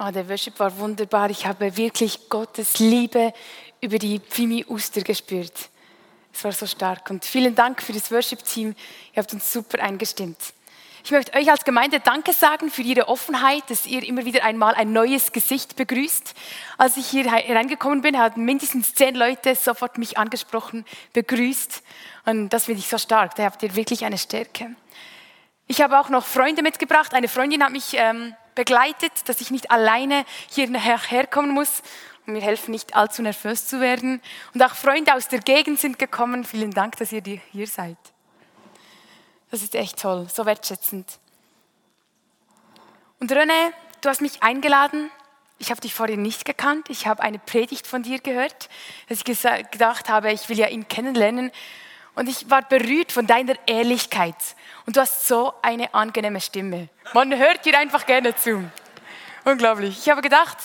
Oh, der Worship war wunderbar. Ich habe wirklich Gottes Liebe über die Pfimi Uster gespürt. Es war so stark. Und vielen Dank für das Worship-Team. Ihr habt uns super eingestimmt. Ich möchte euch als Gemeinde Danke sagen für Ihre Offenheit, dass ihr immer wieder einmal ein neues Gesicht begrüßt. Als ich hier hereingekommen bin, hatten mindestens zehn Leute sofort mich angesprochen, begrüßt. Und das finde ich so stark. Da habt ihr wirklich eine Stärke. Ich habe auch noch Freunde mitgebracht. Eine Freundin hat mich ähm, begleitet, dass ich nicht alleine hierher herkommen muss und mir helfen, nicht allzu nervös zu werden. Und auch Freunde aus der Gegend sind gekommen. Vielen Dank, dass ihr hier seid. Das ist echt toll, so wertschätzend. Und René, du hast mich eingeladen. Ich habe dich vorher nicht gekannt. Ich habe eine Predigt von dir gehört, dass ich gedacht habe, ich will ja ihn kennenlernen. Und ich war berührt von deiner Ehrlichkeit. Und du hast so eine angenehme Stimme. Man hört dir einfach gerne zu. Unglaublich. Ich habe gedacht,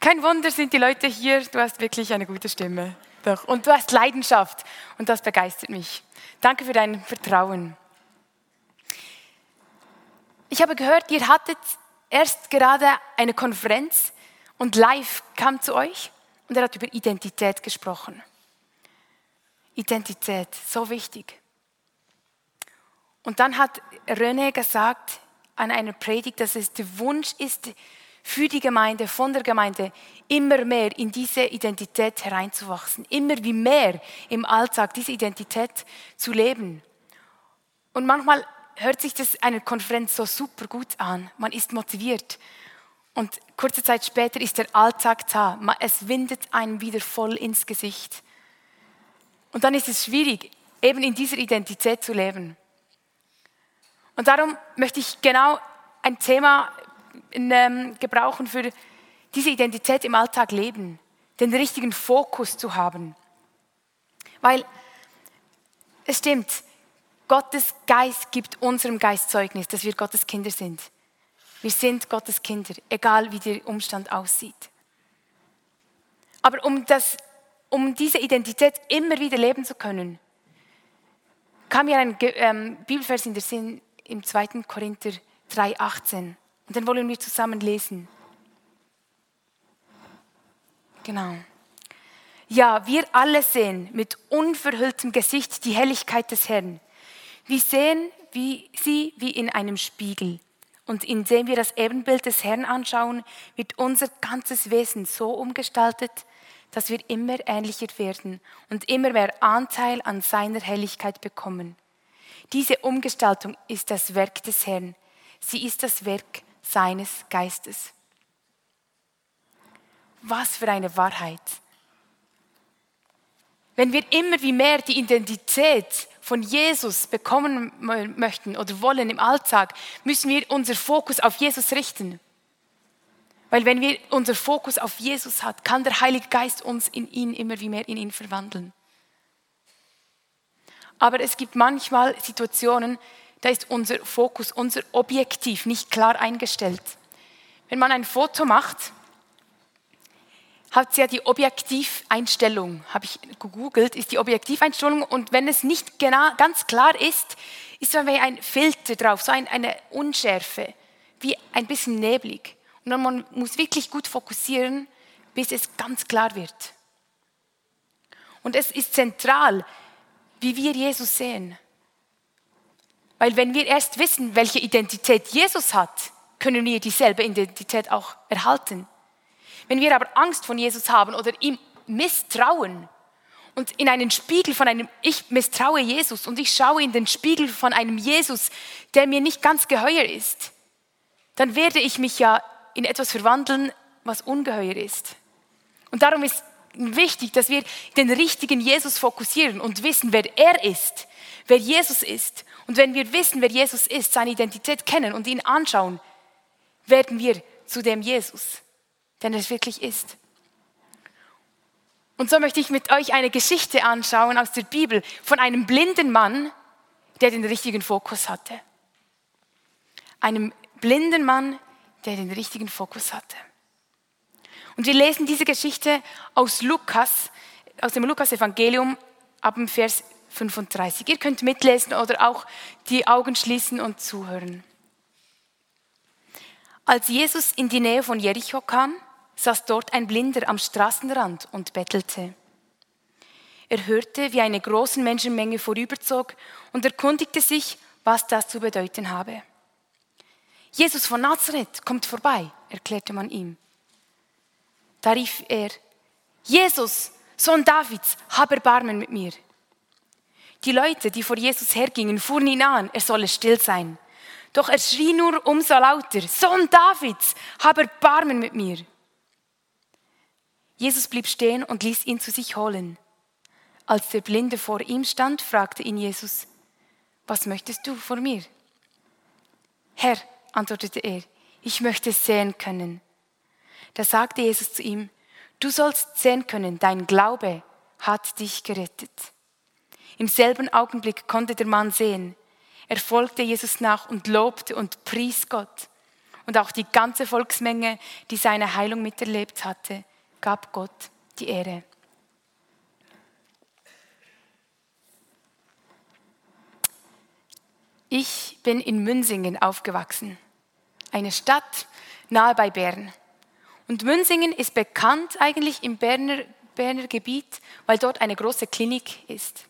kein Wunder sind die Leute hier. Du hast wirklich eine gute Stimme. Doch. Und du hast Leidenschaft. Und das begeistert mich. Danke für dein Vertrauen. Ich habe gehört, ihr hattet erst gerade eine Konferenz und live kam zu euch und er hat über Identität gesprochen. Identität, so wichtig. Und dann hat René gesagt an einer Predigt, dass es der Wunsch ist, für die Gemeinde, von der Gemeinde, immer mehr in diese Identität hereinzuwachsen, immer wie mehr im Alltag diese Identität zu leben. Und manchmal hört sich das eine Konferenz so super gut an. Man ist motiviert. Und kurze Zeit später ist der Alltag da. Es windet einem wieder voll ins Gesicht. Und dann ist es schwierig, eben in dieser Identität zu leben. Und darum möchte ich genau ein Thema ähm, gebrauchen für diese Identität im Alltag leben, den richtigen Fokus zu haben. Weil es stimmt, Gottes Geist gibt unserem Geist Zeugnis, dass wir Gottes Kinder sind. Wir sind Gottes Kinder, egal wie der Umstand aussieht. Aber um, das, um diese Identität immer wieder leben zu können, kam mir ein ähm, Bibelvers in den Sinn im 2. Korinther 3,18. Und den wollen wir zusammen lesen. Genau. Ja, wir alle sehen mit unverhülltem Gesicht die Helligkeit des Herrn. Wir sehen wie sie wie in einem Spiegel. Und indem wir das Ebenbild des Herrn anschauen, wird unser ganzes Wesen so umgestaltet, dass wir immer ähnlicher werden und immer mehr Anteil an seiner Helligkeit bekommen. Diese Umgestaltung ist das Werk des Herrn. Sie ist das Werk seines Geistes. Was für eine Wahrheit. Wenn wir immer wie mehr die Identität von Jesus bekommen möchten oder wollen im Alltag, müssen wir unser Fokus auf Jesus richten. Weil wenn wir unser Fokus auf Jesus hat, kann der Heilige Geist uns in ihn immer wie mehr in ihn verwandeln. Aber es gibt manchmal Situationen, da ist unser Fokus, unser Objektiv nicht klar eingestellt. Wenn man ein Foto macht, hat ja die Objektiveinstellung, habe ich gegoogelt, ist die Objektiveinstellung und wenn es nicht genau, ganz klar ist, ist dann ein Filter drauf, so ein, eine Unschärfe, wie ein bisschen neblig. Dann man muss wirklich gut fokussieren, bis es ganz klar wird. Und es ist zentral, wie wir Jesus sehen. Weil wenn wir erst wissen, welche Identität Jesus hat, können wir dieselbe Identität auch erhalten. Wenn wir aber Angst von Jesus haben oder ihm misstrauen und in einen Spiegel von einem, ich misstraue Jesus und ich schaue in den Spiegel von einem Jesus, der mir nicht ganz geheuer ist, dann werde ich mich ja in etwas verwandeln, was ungeheuer ist. Und darum ist wichtig, dass wir den richtigen Jesus fokussieren und wissen, wer er ist, wer Jesus ist. Und wenn wir wissen, wer Jesus ist, seine Identität kennen und ihn anschauen, werden wir zu dem Jesus denn es wirklich ist. Und so möchte ich mit euch eine Geschichte anschauen aus der Bibel von einem blinden Mann, der den richtigen Fokus hatte. Einem blinden Mann, der den richtigen Fokus hatte. Und wir lesen diese Geschichte aus Lukas, aus dem Lukas-Evangelium ab dem Vers 35. Ihr könnt mitlesen oder auch die Augen schließen und zuhören. Als Jesus in die Nähe von Jericho kam, saß dort ein Blinder am Straßenrand und bettelte. Er hörte, wie eine große Menschenmenge vorüberzog und erkundigte sich, was das zu bedeuten habe. Jesus von Nazareth kommt vorbei, erklärte man ihm. Da rief er, Jesus, Sohn Davids, hab Erbarmen mit mir. Die Leute, die vor Jesus hergingen, fuhren ihn an, er solle still sein. Doch er schrie nur umso lauter, Sohn Davids, hab Erbarmen mit mir. Jesus blieb stehen und ließ ihn zu sich holen. Als der Blinde vor ihm stand, fragte ihn Jesus, was möchtest du vor mir? Herr, antwortete er, ich möchte sehen können. Da sagte Jesus zu ihm, du sollst sehen können, dein Glaube hat dich gerettet. Im selben Augenblick konnte der Mann sehen. Er folgte Jesus nach und lobte und pries Gott. Und auch die ganze Volksmenge, die seine Heilung miterlebt hatte, gab Gott die Ehre. Ich bin in Münsingen aufgewachsen, eine Stadt nahe bei Bern. Und Münsingen ist bekannt eigentlich im Berner, Berner Gebiet, weil dort eine große Klinik ist.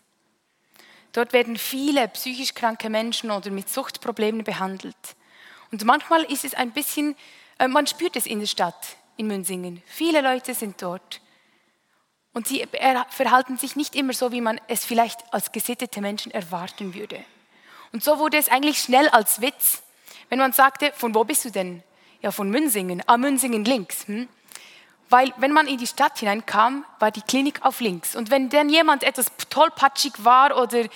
Dort werden viele psychisch kranke Menschen oder mit Suchtproblemen behandelt. Und manchmal ist es ein bisschen, äh, man spürt es in der Stadt, in Münsingen. Viele Leute sind dort. Und sie verhalten sich nicht immer so, wie man es vielleicht als gesittete Menschen erwarten würde. Und so wurde es eigentlich schnell als Witz, wenn man sagte, von wo bist du denn? Ja, von Münsingen. Ah, Münsingen links. Hm? Weil wenn man in die Stadt hineinkam, war die Klinik auf links. Und wenn dann jemand etwas tollpatschig war oder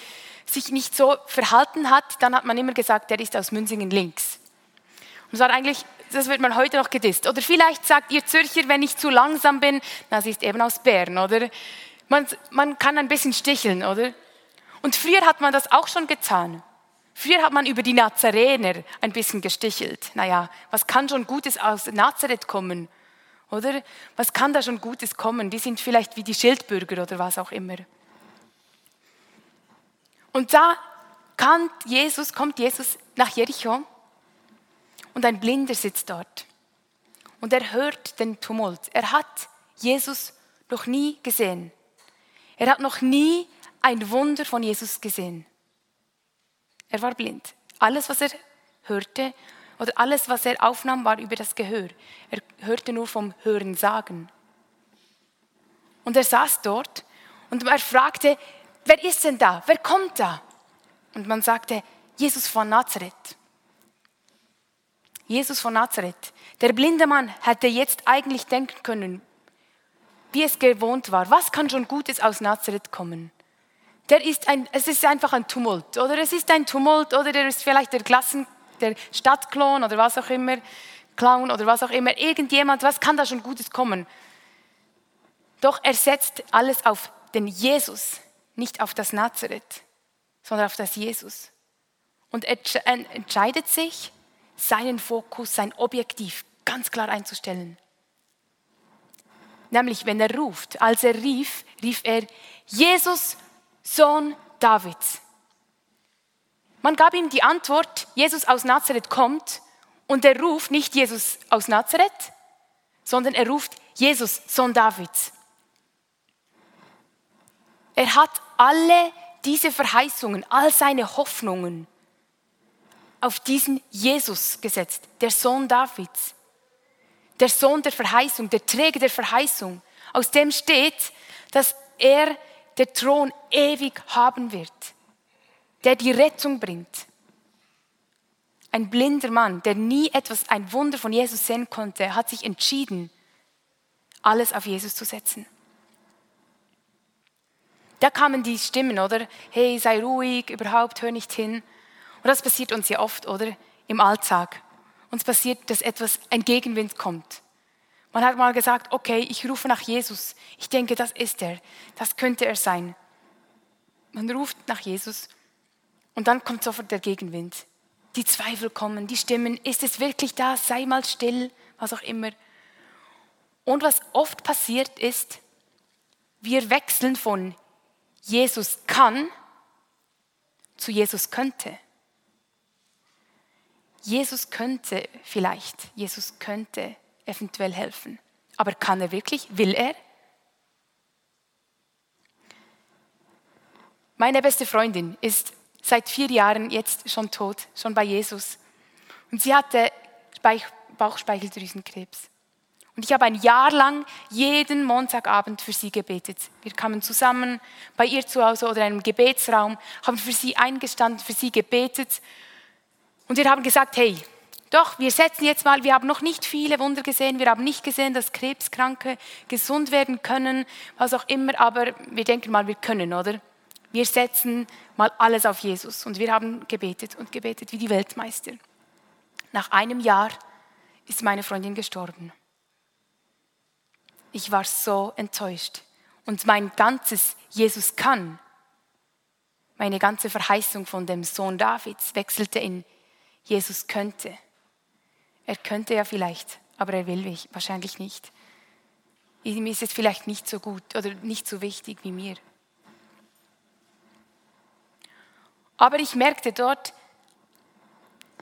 sich nicht so verhalten hat, dann hat man immer gesagt, der ist aus Münsingen links. Und war eigentlich, das wird man heute noch gedisst. Oder vielleicht sagt ihr Zürcher, wenn ich zu langsam bin, na, sie ist eben aus Bern, oder? Man, man kann ein bisschen sticheln, oder? Und früher hat man das auch schon getan. Früher hat man über die Nazarener ein bisschen gestichelt. Naja, was kann schon Gutes aus Nazareth kommen? Oder? Was kann da schon Gutes kommen? Die sind vielleicht wie die Schildbürger oder was auch immer. Und da kommt Jesus, kommt Jesus nach Jericho und ein Blinder sitzt dort. Und er hört den Tumult. Er hat Jesus noch nie gesehen. Er hat noch nie ein Wunder von Jesus gesehen. Er war blind. Alles, was er hörte oder alles, was er aufnahm, war über das Gehör. Er hörte nur vom Hören sagen. Und er saß dort und er fragte, wer ist denn da? Wer kommt da? Und man sagte, Jesus von Nazareth. Jesus von Nazareth. Der blinde Mann hätte jetzt eigentlich denken können, wie es gewohnt war. Was kann schon Gutes aus Nazareth kommen? Der ist ein, es ist einfach ein Tumult. Oder es ist ein Tumult, oder der ist vielleicht der Klassen, der Stadtklon oder was auch immer, Clown oder was auch immer. Irgendjemand, was kann da schon Gutes kommen? Doch er setzt alles auf den Jesus, nicht auf das Nazareth, sondern auf das Jesus. Und er entscheidet sich, seinen Fokus, sein Objektiv ganz klar einzustellen. Nämlich, wenn er ruft, als er rief, rief er, Jesus, Sohn Davids. Man gab ihm die Antwort, Jesus aus Nazareth kommt und er ruft nicht Jesus aus Nazareth, sondern er ruft Jesus, Sohn Davids. Er hat alle diese Verheißungen, all seine Hoffnungen auf diesen Jesus gesetzt, der Sohn Davids, der Sohn der Verheißung, der Träger der Verheißung, aus dem steht, dass er der Thron ewig haben wird, der die Rettung bringt. Ein blinder Mann, der nie etwas, ein Wunder von Jesus sehen konnte, hat sich entschieden, alles auf Jesus zu setzen. Da kamen die Stimmen, oder? Hey, sei ruhig, überhaupt, hör nicht hin. Und das passiert uns ja oft, oder? Im Alltag. Uns passiert, dass etwas, ein Gegenwind kommt. Man hat mal gesagt, okay, ich rufe nach Jesus. Ich denke, das ist er. Das könnte er sein. Man ruft nach Jesus und dann kommt sofort der Gegenwind. Die Zweifel kommen, die Stimmen, ist es wirklich da? Sei mal still, was auch immer. Und was oft passiert ist, wir wechseln von Jesus kann zu Jesus könnte. Jesus könnte vielleicht, Jesus könnte eventuell helfen. Aber kann er wirklich? Will er? Meine beste Freundin ist seit vier Jahren jetzt schon tot, schon bei Jesus. Und sie hatte Bauchspeicheldrüsenkrebs. Und ich habe ein Jahr lang jeden Montagabend für sie gebetet. Wir kamen zusammen bei ihr zu Hause oder in einem Gebetsraum, haben für sie eingestanden, für sie gebetet. Und wir haben gesagt, hey, doch, wir setzen jetzt mal, wir haben noch nicht viele Wunder gesehen, wir haben nicht gesehen, dass Krebskranke gesund werden können, was auch immer, aber wir denken mal, wir können, oder? Wir setzen mal alles auf Jesus. Und wir haben gebetet und gebetet wie die Weltmeister. Nach einem Jahr ist meine Freundin gestorben. Ich war so enttäuscht. Und mein ganzes Jesus kann, meine ganze Verheißung von dem Sohn Davids wechselte in Jesus könnte. Er könnte ja vielleicht, aber er will wahrscheinlich nicht. Ihm ist es vielleicht nicht so gut oder nicht so wichtig wie mir. Aber ich merkte dort,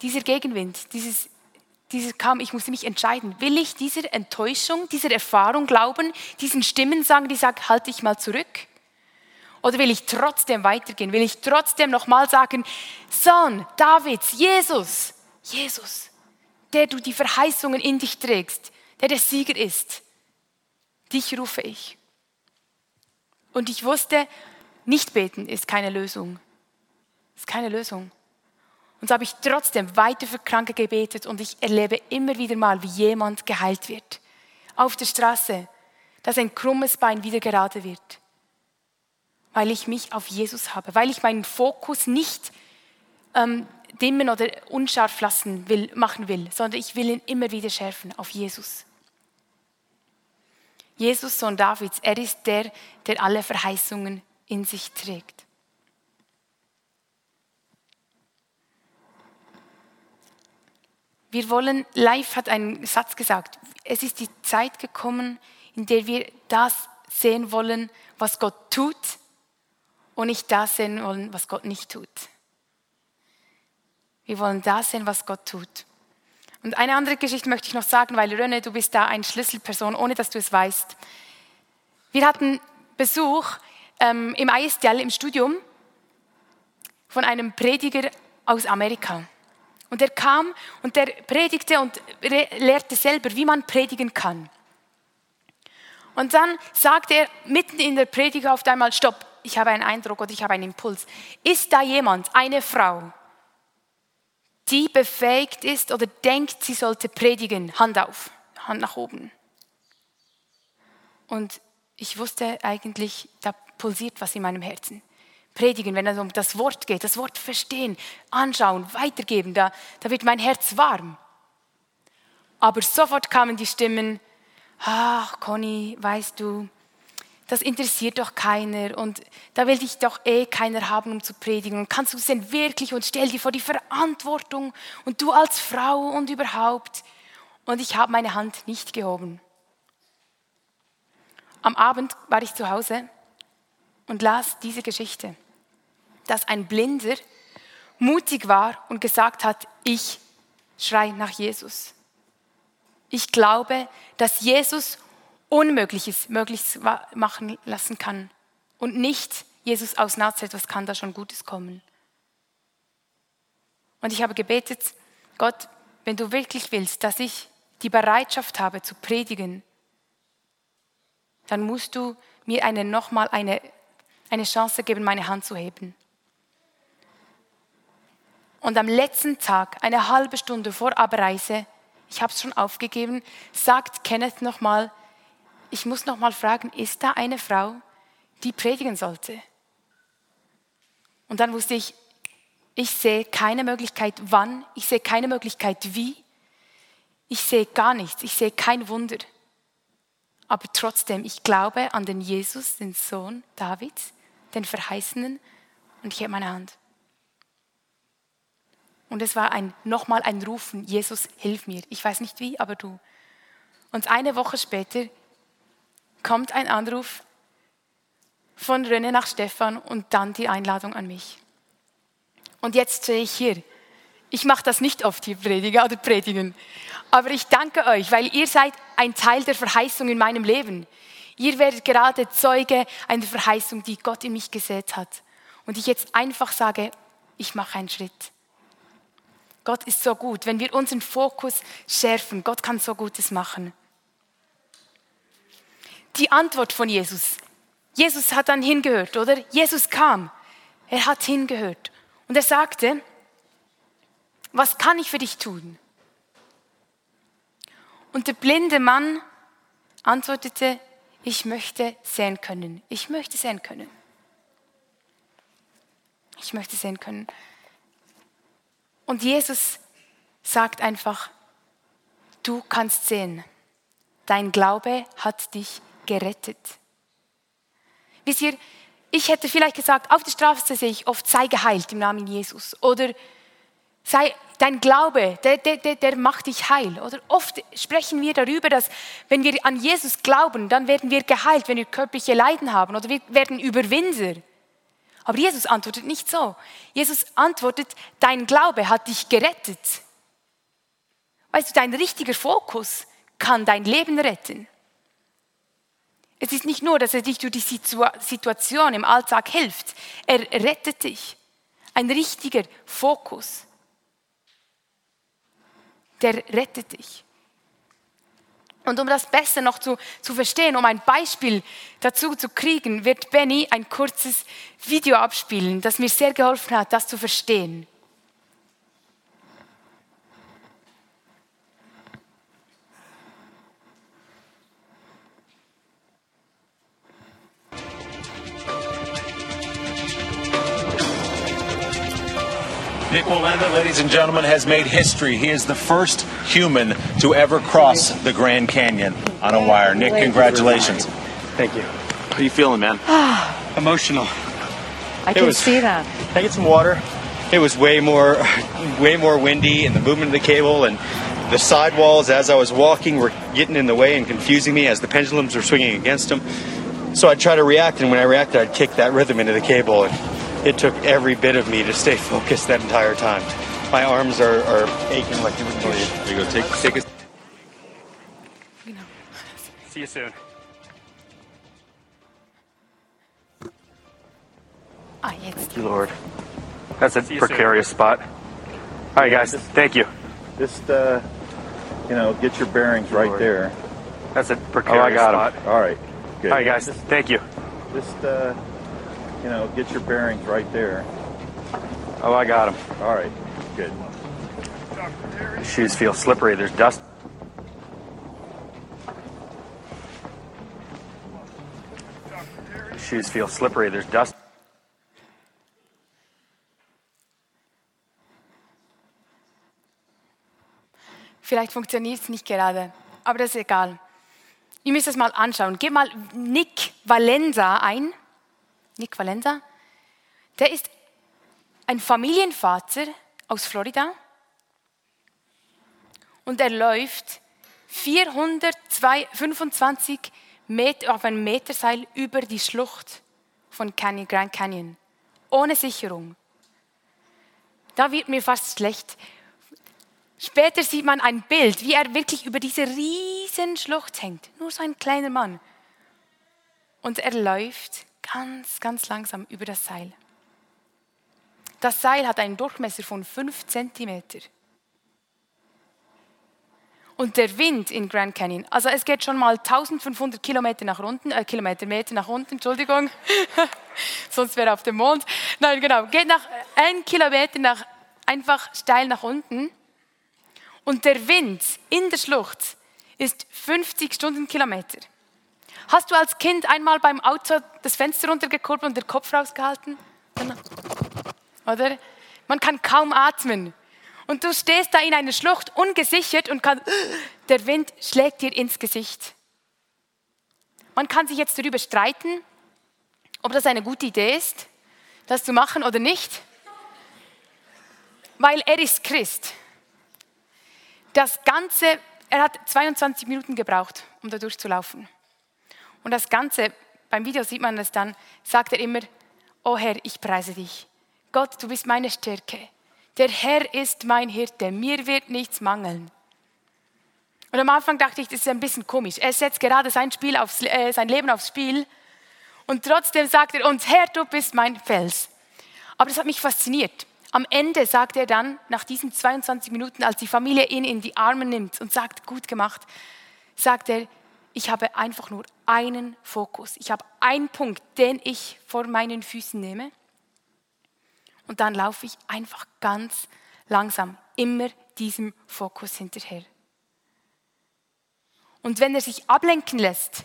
dieser Gegenwind, dieses, dieses kam, ich musste mich entscheiden, will ich dieser Enttäuschung, dieser Erfahrung glauben, diesen Stimmen sagen, die sagen, halte ich mal zurück? Oder will ich trotzdem weitergehen? Will ich trotzdem nochmal sagen, Sohn Davids, Jesus, Jesus, der du die Verheißungen in dich trägst, der der Sieger ist. Dich rufe ich. Und ich wusste, nicht beten ist keine Lösung. Ist keine Lösung. Und so habe ich trotzdem weiter für Kranke gebetet und ich erlebe immer wieder mal, wie jemand geheilt wird. Auf der Straße, dass ein krummes Bein wieder gerade wird. Weil ich mich auf Jesus habe, weil ich meinen Fokus nicht ähm, dimmen oder unscharf lassen will, machen will, sondern ich will ihn immer wieder schärfen auf Jesus. Jesus, Sohn Davids, er ist der, der alle Verheißungen in sich trägt. Wir wollen, Live hat einen Satz gesagt, es ist die Zeit gekommen, in der wir das sehen wollen, was Gott tut und nicht das sehen wollen, was Gott nicht tut. Wir wollen das sehen, was Gott tut. Und eine andere Geschichte möchte ich noch sagen, weil Rönne, du bist da eine Schlüsselperson, ohne dass du es weißt. Wir hatten Besuch ähm, im ISDL im Studium von einem Prediger aus Amerika. Und er kam und er predigte und lehrte selber, wie man predigen kann. Und dann sagte er mitten in der Predigt auf einmal, stopp, ich habe einen Eindruck oder ich habe einen Impuls. Ist da jemand, eine Frau, die befähigt ist oder denkt, sie sollte predigen, Hand auf, Hand nach oben. Und ich wusste eigentlich, da pulsiert was in meinem Herzen. Predigen, wenn es um das Wort geht, das Wort verstehen, anschauen, weitergeben, da, da wird mein Herz warm. Aber sofort kamen die Stimmen, ach Conny, weißt du, das interessiert doch keiner und da will dich doch eh keiner haben, um zu predigen. Und kannst du es denn wirklich und stell dir vor die Verantwortung und du als Frau und überhaupt. Und ich habe meine Hand nicht gehoben. Am Abend war ich zu Hause und las diese Geschichte, dass ein Blinder mutig war und gesagt hat, ich schrei nach Jesus. Ich glaube, dass Jesus Unmögliches möglich machen lassen kann. Und nicht Jesus aus Nazareth, was kann da schon Gutes kommen? Und ich habe gebetet, Gott, wenn du wirklich willst, dass ich die Bereitschaft habe zu predigen, dann musst du mir eine, nochmal eine, eine Chance geben, meine Hand zu heben. Und am letzten Tag, eine halbe Stunde vor Abreise, ich habe es schon aufgegeben, sagt Kenneth nochmal, ich muss noch mal fragen, ist da eine Frau, die predigen sollte? Und dann wusste ich, ich sehe keine Möglichkeit wann, ich sehe keine Möglichkeit wie, ich sehe gar nichts, ich sehe kein Wunder. Aber trotzdem, ich glaube an den Jesus, den Sohn Davids, den Verheißenen, und ich habe meine Hand. Und es war ein, nochmal ein Rufen, Jesus, hilf mir. Ich weiß nicht wie, aber du. Und eine Woche später kommt ein Anruf von René nach Stefan und dann die Einladung an mich. Und jetzt stehe ich hier Ich mache das nicht oft hier predigen oder predigen. Aber ich danke euch, weil ihr seid ein Teil der Verheißung in meinem Leben. Ihr werdet gerade Zeuge einer Verheißung, die Gott in mich gesät hat. Und ich jetzt einfach sage, ich mache einen Schritt. Gott ist so gut, wenn wir unseren Fokus schärfen. Gott kann so Gutes machen. Die Antwort von Jesus. Jesus hat dann hingehört, oder? Jesus kam. Er hat hingehört. Und er sagte, was kann ich für dich tun? Und der blinde Mann antwortete, ich möchte sehen können. Ich möchte sehen können. Ich möchte sehen können. Und Jesus sagt einfach, du kannst sehen. Dein Glaube hat dich gerettet. Wisst ihr, ich hätte vielleicht gesagt, auf der Straße sehe ich oft, sei geheilt im Namen Jesus. Oder sei, dein Glaube, der, der, der macht dich heil. Oder oft sprechen wir darüber, dass wenn wir an Jesus glauben, dann werden wir geheilt, wenn wir körperliche Leiden haben. Oder wir werden Überwinder. Aber Jesus antwortet nicht so. Jesus antwortet, dein Glaube hat dich gerettet. Weißt du, dein richtiger Fokus kann dein Leben retten. Es ist nicht nur, dass er dich durch die Situation im Alltag hilft, er rettet dich. Ein richtiger Fokus, der rettet dich. Und um das besser noch zu, zu verstehen, um ein Beispiel dazu zu kriegen, wird Benny ein kurzes Video abspielen, das mir sehr geholfen hat, das zu verstehen. Nick Wallenda, ladies and gentlemen, has made history. He is the first human to ever cross the Grand Canyon on a wire. Nick, congratulations. Thank you. How are you feeling, man? Emotional. I can was, see that. Can I get some water? It was way more, way more windy, and the movement of the cable and the sidewalls as I was walking were getting in the way and confusing me as the pendulums were swinging against them. So I'd try to react, and when I reacted, I'd kick that rhythm into the cable. And it took every bit of me to stay focused that entire time. My arms are, are aching like you wouldn't believe. There you go. Take, take a. See you soon. Ah, jetzt. Thank you, Lord. That's a precarious spot. All right, guys. Just- Thank you. Just, uh, you know, get your bearings right Lord. there. That's a precarious Oh, precarious I got spot. 'em. All right. Good. All right, guys. Just, Thank you. just uh, you know, get your bearings right there. Oh, I got him. All right. Good. The shoes feel slippery. There's dust. The shoes feel slippery. There's dust. Vielleicht funktioniert es nicht gerade, aber das ist egal. Ihr müsst es mal anschauen. Gib mal Nick Valenza ein. Nick Valenza. Der ist ein Familienvater aus Florida und er läuft 425 Meter auf einem Meterseil über die Schlucht von Canyon, Grand Canyon, ohne Sicherung. Da wird mir fast schlecht. Später sieht man ein Bild, wie er wirklich über diese riesen Schlucht hängt. Nur so ein kleiner Mann. Und er läuft ganz, ganz langsam über das Seil. Das Seil hat einen Durchmesser von 5 Zentimeter. Und der Wind in Grand Canyon, also es geht schon mal 1500 Kilometer nach unten, äh, Kilometer, Meter nach unten, Entschuldigung, sonst wäre auf dem Mond. Nein, genau, geht nach ein Kilometer nach, einfach steil nach unten. Und der Wind in der Schlucht ist 50 Stundenkilometer. Hast du als Kind einmal beim Auto das Fenster runtergekurbelt und den Kopf rausgehalten? Oder? Man kann kaum atmen. Und du stehst da in einer Schlucht ungesichert und kann, der Wind schlägt dir ins Gesicht. Man kann sich jetzt darüber streiten, ob das eine gute Idee ist, das zu machen oder nicht, weil er ist Christ. Das Ganze, er hat 22 Minuten gebraucht, um da durchzulaufen. Und das Ganze, beim Video sieht man das dann, sagt er immer, oh Herr, ich preise dich. Gott, du bist meine Stärke. Der Herr ist mein Hirte, mir wird nichts mangeln. Und am Anfang dachte ich, das ist ein bisschen komisch. Er setzt gerade sein, Spiel aufs, äh, sein Leben aufs Spiel und trotzdem sagt er, und Herr, du bist mein Fels. Aber das hat mich fasziniert. Am Ende sagt er dann, nach diesen 22 Minuten, als die Familie ihn in die Arme nimmt und sagt, gut gemacht, sagt er, ich habe einfach nur einen Fokus. Ich habe einen Punkt, den ich vor meinen Füßen nehme. Und dann laufe ich einfach ganz langsam, immer diesem Fokus hinterher. Und wenn er sich ablenken lässt,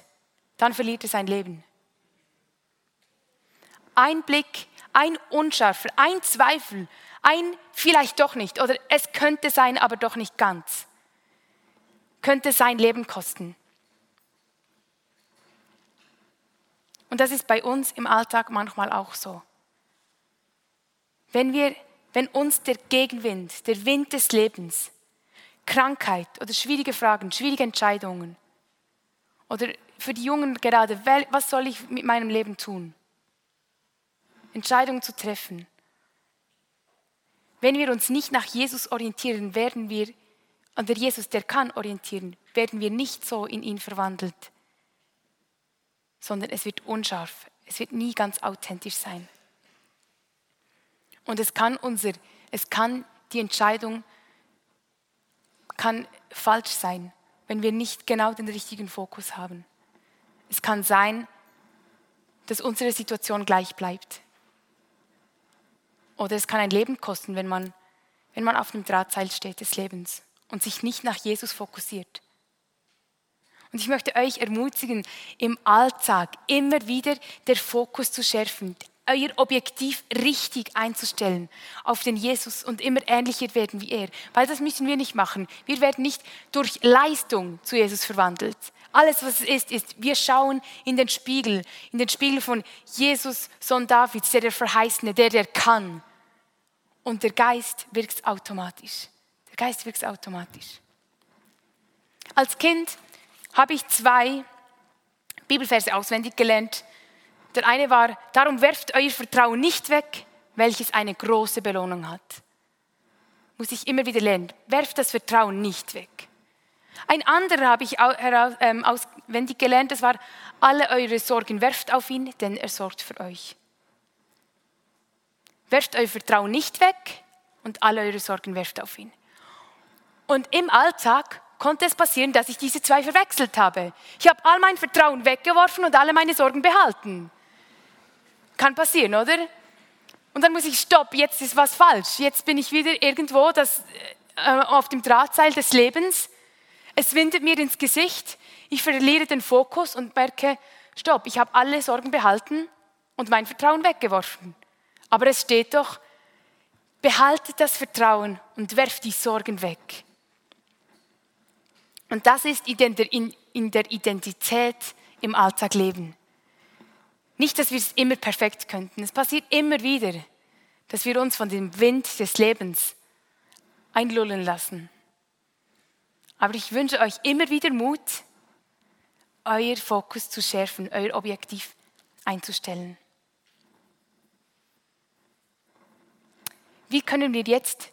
dann verliert er sein Leben. Ein Blick, ein Unscharfer, ein Zweifel, ein vielleicht doch nicht oder es könnte sein, aber doch nicht ganz, könnte sein Leben kosten. Und das ist bei uns im Alltag manchmal auch so. Wenn, wir, wenn uns der Gegenwind, der Wind des Lebens, Krankheit oder schwierige Fragen, schwierige Entscheidungen oder für die Jungen gerade, was soll ich mit meinem Leben tun? Entscheidungen zu treffen. Wenn wir uns nicht nach Jesus orientieren, werden wir, an der Jesus, der kann orientieren, werden wir nicht so in ihn verwandelt, sondern es wird unscharf, es wird nie ganz authentisch sein. Und es kann unser, es kann die Entscheidung kann falsch sein, wenn wir nicht genau den richtigen Fokus haben. Es kann sein, dass unsere Situation gleich bleibt. Oder es kann ein Leben kosten, wenn man, wenn man auf dem Drahtseil steht des Lebens und sich nicht nach Jesus fokussiert. Und ich möchte euch ermutigen, im Alltag immer wieder der Fokus zu schärfen, euer Objektiv richtig einzustellen auf den Jesus und immer ähnlicher werden wie er. Weil das müssen wir nicht machen. Wir werden nicht durch Leistung zu Jesus verwandelt. Alles, was es ist, ist, wir schauen in den Spiegel, in den Spiegel von Jesus, Sohn Davids, der der Verheißene, der, der kann. Und der Geist wirkt automatisch. Der Geist wirkt automatisch. Als Kind habe ich zwei Bibelverse auswendig gelernt. Der eine war, darum werft euer Vertrauen nicht weg, welches eine große Belohnung hat. Muss ich immer wieder lernen. Werft das Vertrauen nicht weg. Ein anderer habe ich ähm, auswendig gelernt, das war, alle eure Sorgen werft auf ihn, denn er sorgt für euch. Werft euer Vertrauen nicht weg und alle eure Sorgen werft auf ihn. Und im Alltag konnte es passieren, dass ich diese zwei verwechselt habe. Ich habe all mein Vertrauen weggeworfen und alle meine Sorgen behalten. Kann passieren, oder? Und dann muss ich, stopp, jetzt ist was falsch. Jetzt bin ich wieder irgendwo das, äh, auf dem Drahtseil des Lebens. Es windet mir ins Gesicht. Ich verliere den Fokus und merke, stopp, ich habe alle Sorgen behalten und mein Vertrauen weggeworfen. Aber es steht doch, behaltet das Vertrauen und werft die Sorgen weg. Und das ist in der Identität im Alltag leben. Nicht, dass wir es immer perfekt könnten. Es passiert immer wieder, dass wir uns von dem Wind des Lebens einlullen lassen. Aber ich wünsche euch immer wieder Mut, euer Fokus zu schärfen, euer Objektiv einzustellen. Wie können wir jetzt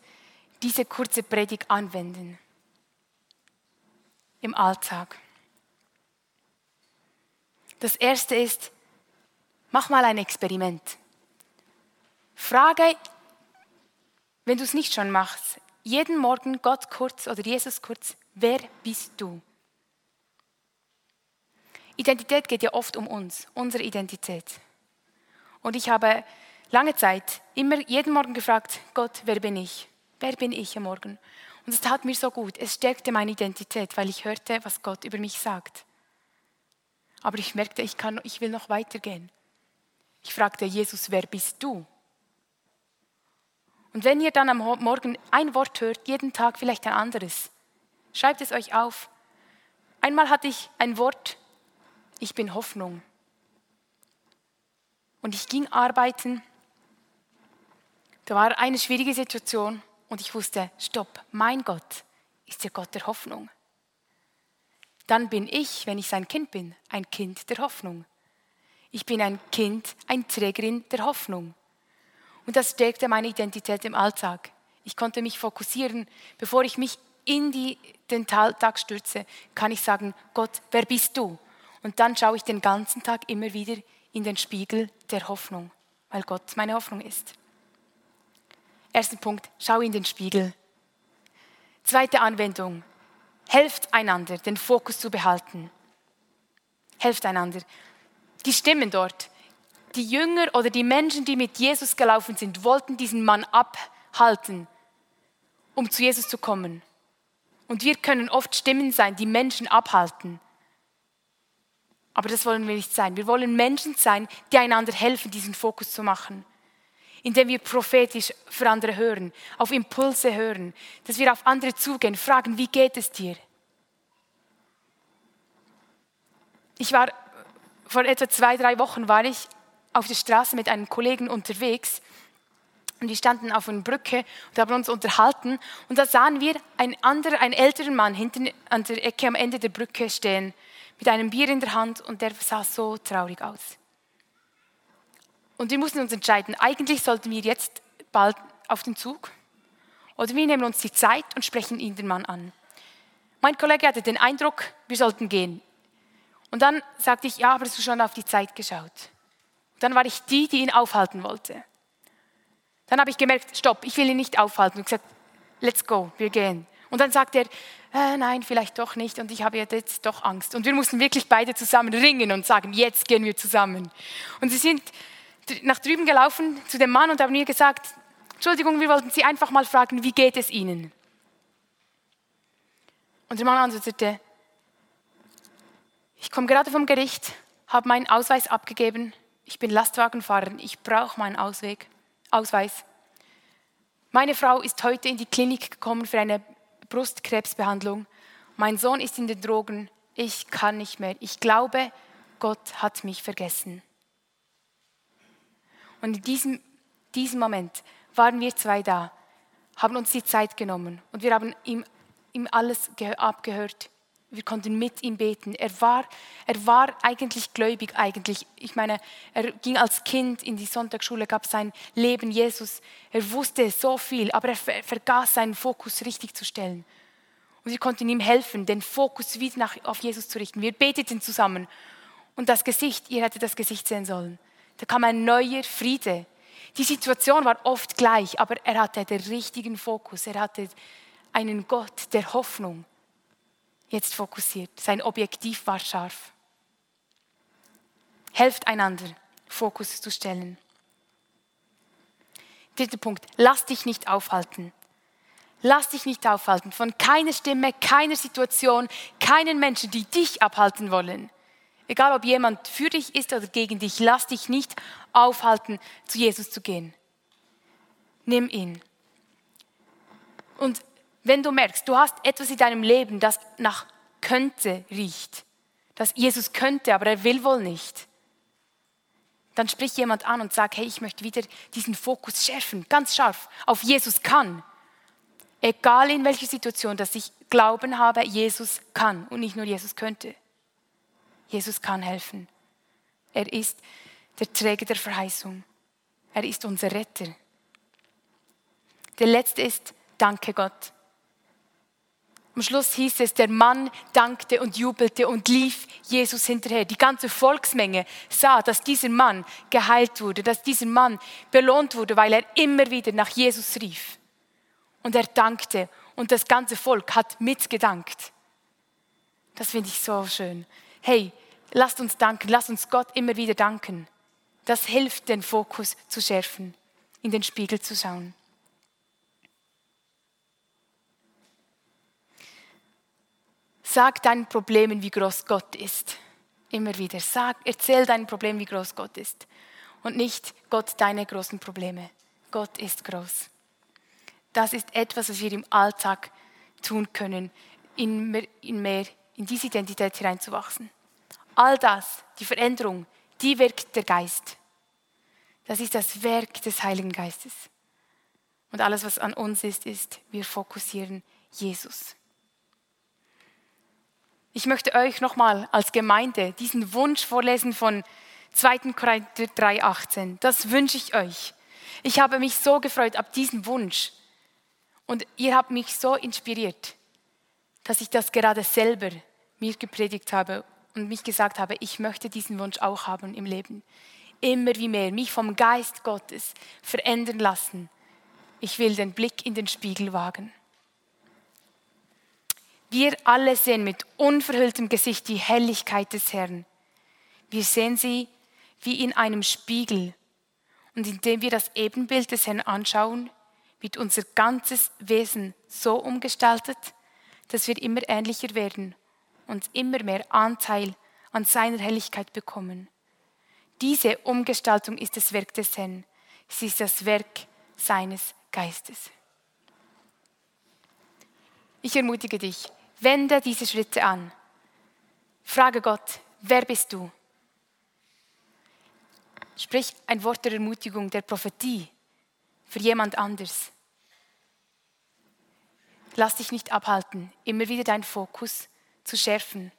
diese kurze Predigt anwenden? Im Alltag. Das erste ist, mach mal ein Experiment. Frage, wenn du es nicht schon machst, jeden Morgen Gott kurz oder Jesus kurz, wer bist du? Identität geht ja oft um uns, unsere Identität. Und ich habe lange Zeit immer jeden Morgen gefragt, Gott, wer bin ich? Wer bin ich am Morgen? Und es tat mir so gut. Es stärkte meine Identität, weil ich hörte, was Gott über mich sagt. Aber ich merkte, ich, kann, ich will noch weitergehen. Ich fragte Jesus, wer bist du? Und wenn ihr dann am Morgen ein Wort hört, jeden Tag vielleicht ein anderes, schreibt es euch auf. Einmal hatte ich ein Wort, ich bin Hoffnung. Und ich ging arbeiten da war eine schwierige Situation und ich wusste, stopp, mein Gott ist der Gott der Hoffnung. Dann bin ich, wenn ich sein Kind bin, ein Kind der Hoffnung. Ich bin ein Kind, ein Trägerin der Hoffnung. Und das stärkte meine Identität im Alltag. Ich konnte mich fokussieren, bevor ich mich in die, den Tag stürze, kann ich sagen, Gott, wer bist du? Und dann schaue ich den ganzen Tag immer wieder in den Spiegel der Hoffnung, weil Gott meine Hoffnung ist. Erster Punkt, schau in den Spiegel. Zweite Anwendung, helft einander, den Fokus zu behalten. Helft einander. Die Stimmen dort, die Jünger oder die Menschen, die mit Jesus gelaufen sind, wollten diesen Mann abhalten, um zu Jesus zu kommen. Und wir können oft Stimmen sein, die Menschen abhalten. Aber das wollen wir nicht sein. Wir wollen Menschen sein, die einander helfen, diesen Fokus zu machen. Indem wir prophetisch für andere hören, auf Impulse hören, dass wir auf andere zugehen, fragen, wie geht es dir? Ich war vor etwa zwei, drei Wochen war ich auf der Straße mit einem Kollegen unterwegs und wir standen auf einer Brücke und haben uns unterhalten. Und da sahen wir einen anderen, einen älteren Mann hinten an der Ecke am Ende der Brücke stehen, mit einem Bier in der Hand und der sah so traurig aus. Und wir mussten uns entscheiden, eigentlich sollten wir jetzt bald auf den Zug oder wir nehmen uns die Zeit und sprechen ihn den Mann an. Mein Kollege hatte den Eindruck, wir sollten gehen. Und dann sagte ich, ja, aber hast du schon auf die Zeit geschaut? Dann war ich die, die ihn aufhalten wollte. Dann habe ich gemerkt, stopp, ich will ihn nicht aufhalten. Und gesagt, let's go, wir gehen. Und dann sagt er, äh, nein, vielleicht doch nicht. Und ich habe jetzt doch Angst. Und wir mussten wirklich beide zusammen ringen und sagen, jetzt gehen wir zusammen. Und sie sind nach drüben gelaufen zu dem Mann und haben mir gesagt, Entschuldigung, wir wollten Sie einfach mal fragen, wie geht es Ihnen? Und der Mann antwortete, ich komme gerade vom Gericht, habe meinen Ausweis abgegeben, ich bin Lastwagenfahrer, ich brauche meinen Ausweg. Ausweis. Meine Frau ist heute in die Klinik gekommen für eine Brustkrebsbehandlung. Mein Sohn ist in den Drogen. Ich kann nicht mehr. Ich glaube, Gott hat mich vergessen. Und in diesem, diesem Moment waren wir zwei da, haben uns die Zeit genommen und wir haben ihm, ihm alles abgehört, wir konnten mit ihm beten. Er war, er war eigentlich gläubig, eigentlich. Ich meine, er ging als Kind in die Sonntagsschule, gab sein Leben Jesus. Er wusste so viel, aber er vergaß seinen Fokus richtig zu stellen. Und wir konnten ihm helfen, den Fokus wieder nach, auf Jesus zu richten. Wir beteten zusammen. Und das Gesicht, ihr hättet das Gesicht sehen sollen. Da kam ein neuer Friede. Die Situation war oft gleich, aber er hatte den richtigen Fokus. Er hatte einen Gott der Hoffnung jetzt fokussiert. Sein Objektiv war scharf. Helft einander, Fokus zu stellen. Dritter Punkt, lass dich nicht aufhalten. Lass dich nicht aufhalten von keiner Stimme, keiner Situation, keinen Menschen, die dich abhalten wollen. Egal ob jemand für dich ist oder gegen dich, lass dich nicht aufhalten, zu Jesus zu gehen. Nimm ihn. Und wenn du merkst, du hast etwas in deinem Leben, das nach könnte riecht, dass Jesus könnte, aber er will wohl nicht, dann sprich jemand an und sag, hey, ich möchte wieder diesen Fokus schärfen, ganz scharf, auf Jesus kann. Egal in welcher Situation, dass ich Glauben habe, Jesus kann und nicht nur Jesus könnte. Jesus kann helfen. Er ist der Träger der Verheißung. Er ist unser Retter. Der letzte ist, danke Gott. Am Schluss hieß es, der Mann dankte und jubelte und lief Jesus hinterher. Die ganze Volksmenge sah, dass dieser Mann geheilt wurde, dass dieser Mann belohnt wurde, weil er immer wieder nach Jesus rief. Und er dankte und das ganze Volk hat mitgedankt. Das finde ich so schön. Hey, lasst uns danken, lasst uns Gott immer wieder danken. Das hilft, den Fokus zu schärfen, in den Spiegel zu schauen. Sag deinen Problemen, wie groß Gott ist. Immer wieder. Sag, erzähl deinen Problemen, wie groß Gott ist. Und nicht Gott deine großen Probleme. Gott ist groß. Das ist etwas, was wir im Alltag tun können, in mehr, in, mehr, in diese Identität hineinzuwachsen. All das, die Veränderung, die wirkt der Geist. Das ist das Werk des Heiligen Geistes. Und alles, was an uns ist, ist, wir fokussieren Jesus. Ich möchte euch nochmal als Gemeinde diesen Wunsch vorlesen von 2. Korinther 3,18. Das wünsche ich euch. Ich habe mich so gefreut ab diesem Wunsch, Und ihr habt mich so inspiriert, dass ich das gerade selber mir gepredigt habe und mich gesagt habe, ich möchte diesen Wunsch auch haben im Leben. Immer wie mehr, mich vom Geist Gottes verändern lassen. Ich will den Blick in den Spiegel wagen. Wir alle sehen mit unverhülltem Gesicht die Helligkeit des Herrn. Wir sehen sie wie in einem Spiegel. Und indem wir das Ebenbild des Herrn anschauen, wird unser ganzes Wesen so umgestaltet, dass wir immer ähnlicher werden und immer mehr Anteil an seiner Helligkeit bekommen. Diese Umgestaltung ist das Werk des Herrn. Sie ist das Werk seines Geistes. Ich ermutige dich, wende diese Schritte an. Frage Gott, wer bist du? Sprich ein Wort der Ermutigung, der Prophetie für jemand anders. Lass dich nicht abhalten, immer wieder deinen Fokus zu schärfen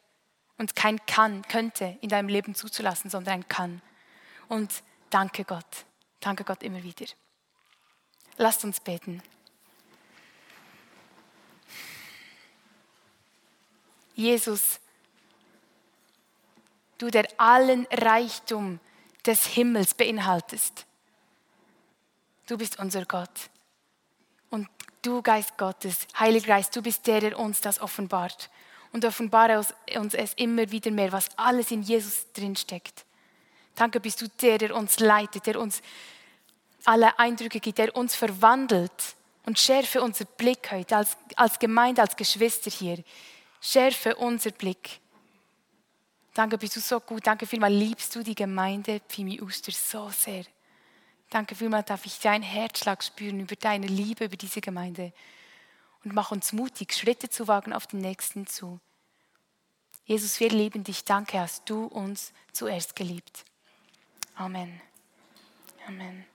und kein kann, könnte in deinem Leben zuzulassen, sondern ein kann. Und danke Gott, danke Gott immer wieder. Lasst uns beten. Jesus, du, der allen Reichtum des Himmels beinhaltest. Du bist unser Gott. Und du, Geist Gottes, Heiliger Geist, du bist der, der uns das offenbart. Und offenbare uns es immer wieder mehr, was alles in Jesus drinsteckt. Danke, bist du der, der uns leitet, der uns alle Eindrücke gibt, der uns verwandelt. Und schärfe unser Blick heute als, als Gemeinde, als Geschwister hier. Schärfe unser Blick Danke, bist du so gut. Danke vielmals, liebst du die Gemeinde Pfimi Uster so sehr. Danke vielmals, darf ich deinen Herzschlag spüren über deine Liebe, über diese Gemeinde. Und mach uns mutig, Schritte zu wagen auf den Nächsten zu. Jesus, wir lieben dich. Danke, hast du uns zuerst geliebt. Amen. Amen.